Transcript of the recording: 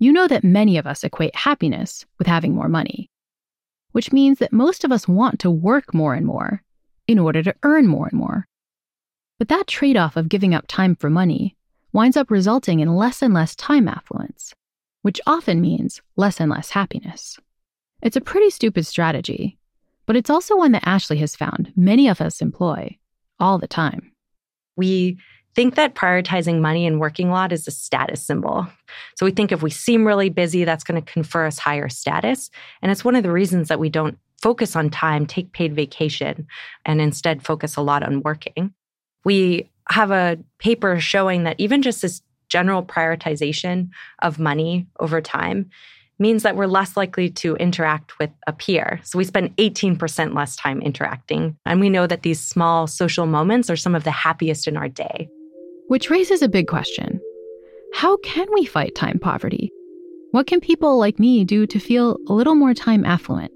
you know that many of us equate happiness with having more money, which means that most of us want to work more and more in order to earn more and more. But that trade off of giving up time for money winds up resulting in less and less time affluence, which often means less and less happiness. It's a pretty stupid strategy, but it's also one that Ashley has found many of us employ all the time. We think that prioritizing money and working a lot is a status symbol. So we think if we seem really busy, that's going to confer us higher status. And it's one of the reasons that we don't focus on time, take paid vacation, and instead focus a lot on working. We have a paper showing that even just this general prioritization of money over time means that we're less likely to interact with a peer. So we spend 18% less time interacting. And we know that these small social moments are some of the happiest in our day. Which raises a big question How can we fight time poverty? What can people like me do to feel a little more time affluent?